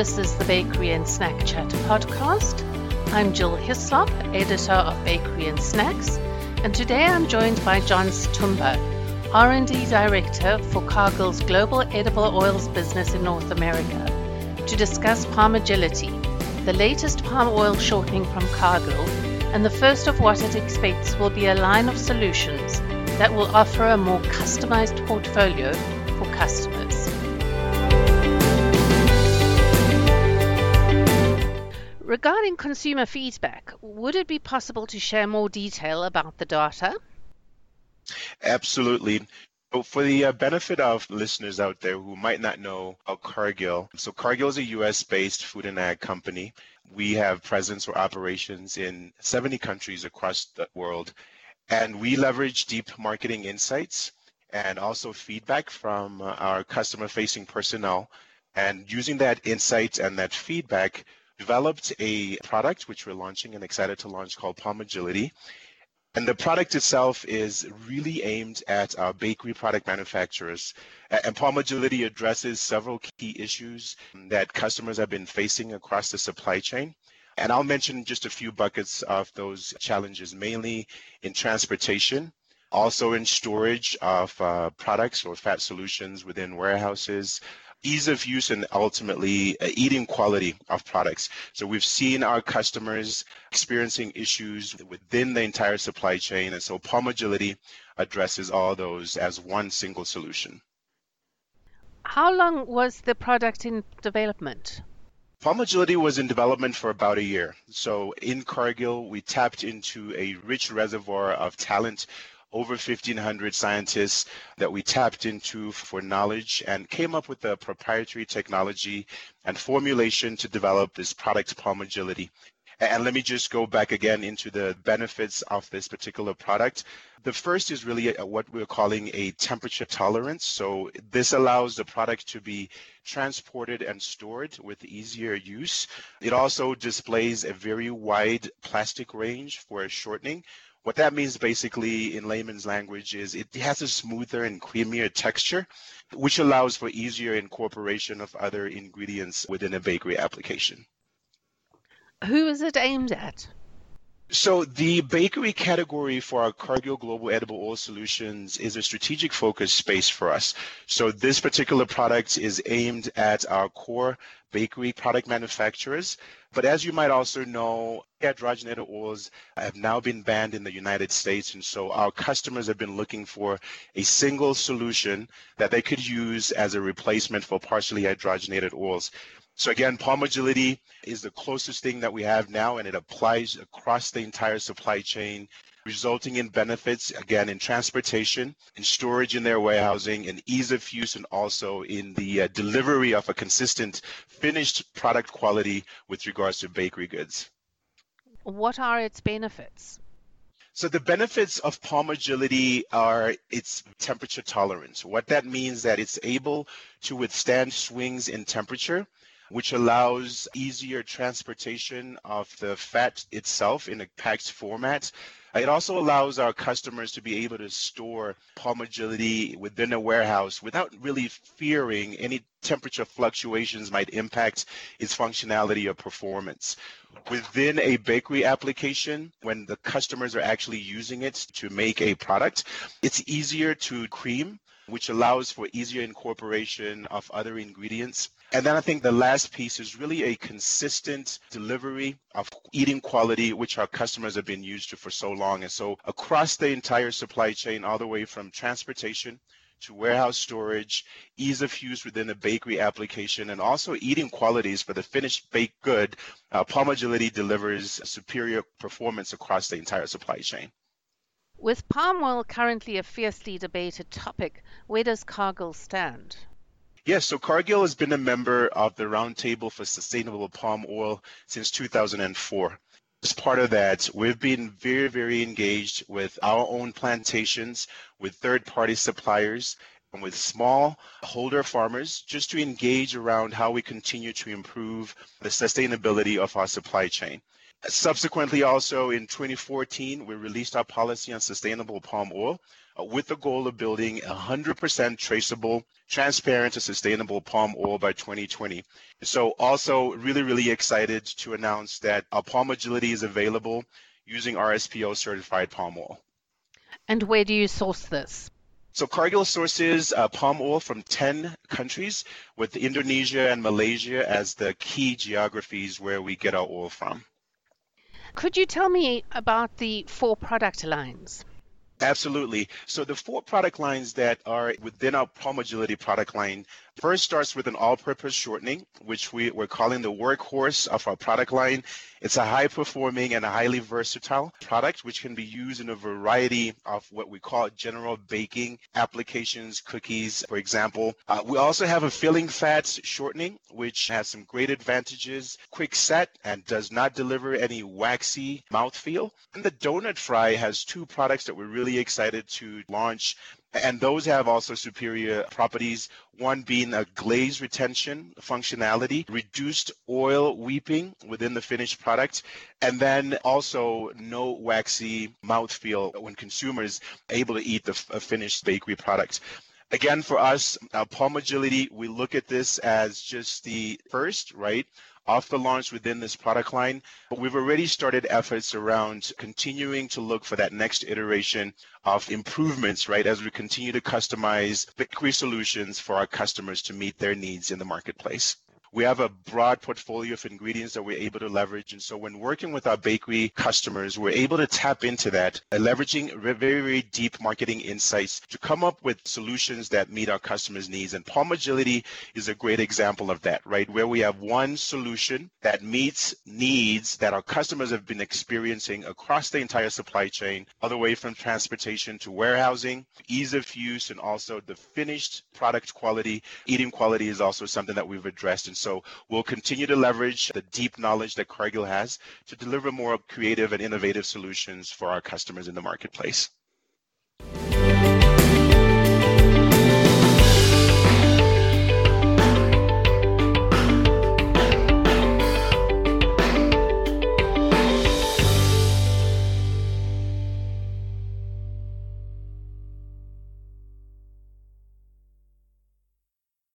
This is the Bakery and Snack Chat podcast. I'm Jill Hislop, editor of Bakery and Snacks, and today I'm joined by John Stumba, R&D director for Cargill's global edible oils business in North America, to discuss Palm Agility, the latest palm oil shortening from Cargill, and the first of what it expects will be a line of solutions that will offer a more customized portfolio for customers. Regarding consumer feedback, would it be possible to share more detail about the data? Absolutely. So for the uh, benefit of listeners out there who might not know about Cargill, so Cargill is a US-based food and ag company. We have presence or operations in 70 countries across the world, and we leverage deep marketing insights and also feedback from uh, our customer-facing personnel. And using that insight and that feedback, developed a product which we're launching and excited to launch called Palm Agility. And the product itself is really aimed at our bakery product manufacturers. And Palm Agility addresses several key issues that customers have been facing across the supply chain. And I'll mention just a few buckets of those challenges, mainly in transportation, also in storage of uh, products or fat solutions within warehouses, ease of use and ultimately uh, eating quality of products. So we've seen our customers experiencing issues within the entire supply chain. And so Palm Agility addresses all those as one single solution. How long was the product in development? Palm Agility was in development for about a year. So in Cargill, we tapped into a rich reservoir of talent over 1,500 scientists that we tapped into for knowledge and came up with a proprietary technology and formulation to develop this product, Palm Agility. And let me just go back again into the benefits of this particular product. The first is really what we're calling a temperature tolerance. So this allows the product to be transported and stored with easier use. It also displays a very wide plastic range for shortening, what that means basically in layman's language is it has a smoother and creamier texture, which allows for easier incorporation of other ingredients within a bakery application. Who is it aimed at? So the bakery category for our Cargill Global Edible Oil Solutions is a strategic focus space for us. So this particular product is aimed at our core bakery product manufacturers. But as you might also know, hydrogenated oils have now been banned in the United States. And so our customers have been looking for a single solution that they could use as a replacement for partially hydrogenated oils. So again, Palm Agility is the closest thing that we have now, and it applies across the entire supply chain, resulting in benefits, again, in transportation, in storage in their warehousing, in ease of use, and also in the uh, delivery of a consistent finished product quality with regards to bakery goods. What are its benefits? So the benefits of palm agility are its temperature tolerance. What that means is that it's able to withstand swings in temperature which allows easier transportation of the fat itself in a packed format. It also allows our customers to be able to store Palm Agility within a warehouse without really fearing any temperature fluctuations might impact its functionality or performance. Within a bakery application, when the customers are actually using it to make a product, it's easier to cream which allows for easier incorporation of other ingredients. And then I think the last piece is really a consistent delivery of eating quality, which our customers have been used to for so long. And so across the entire supply chain, all the way from transportation to warehouse storage, ease of use within the bakery application, and also eating qualities for the finished baked good, uh, Palm Agility delivers superior performance across the entire supply chain. With palm oil currently a fiercely debated topic, where does Cargill stand? Yes, so Cargill has been a member of the Roundtable for Sustainable Palm Oil since 2004. As part of that, we've been very, very engaged with our own plantations, with third party suppliers, and with small holder farmers just to engage around how we continue to improve the sustainability of our supply chain. Subsequently, also in 2014, we released our policy on sustainable palm oil, uh, with the goal of building 100% traceable, transparent, and sustainable palm oil by 2020. So, also really, really excited to announce that our Palm Agility is available using RSPO certified palm oil. And where do you source this? So Cargill sources uh, palm oil from 10 countries, with Indonesia and Malaysia as the key geographies where we get our oil from. Could you tell me about the four product lines? Absolutely. So the four product lines that are within our Palm Agility product line first starts with an all-purpose shortening, which we, we're calling the workhorse of our product line. It's a high-performing and a highly versatile product, which can be used in a variety of what we call general baking applications, cookies, for example. Uh, we also have a filling fats shortening, which has some great advantages, quick set, and does not deliver any waxy mouthfeel. And the donut fry has two products that we're really excited to launch and those have also superior properties, one being a glaze retention functionality, reduced oil weeping within the finished product, and then also no waxy mouthfeel when consumers able to eat the finished bakery product. Again, for us, uh, Palm Agility, we look at this as just the first, right? off the launch within this product line, but we've already started efforts around continuing to look for that next iteration of improvements, right, as we continue to customize bakery solutions for our customers to meet their needs in the marketplace we have a broad portfolio of ingredients that we're able to leverage. And so when working with our bakery customers, we're able to tap into that, uh, leveraging very, very deep marketing insights to come up with solutions that meet our customers' needs. And Palm Agility is a great example of that, right? Where we have one solution that meets needs that our customers have been experiencing across the entire supply chain, all the way from transportation to warehousing, ease of use, and also the finished product quality. Eating quality is also something that we've addressed. And so we'll continue to leverage the deep knowledge that Cargill has to deliver more creative and innovative solutions for our customers in the marketplace.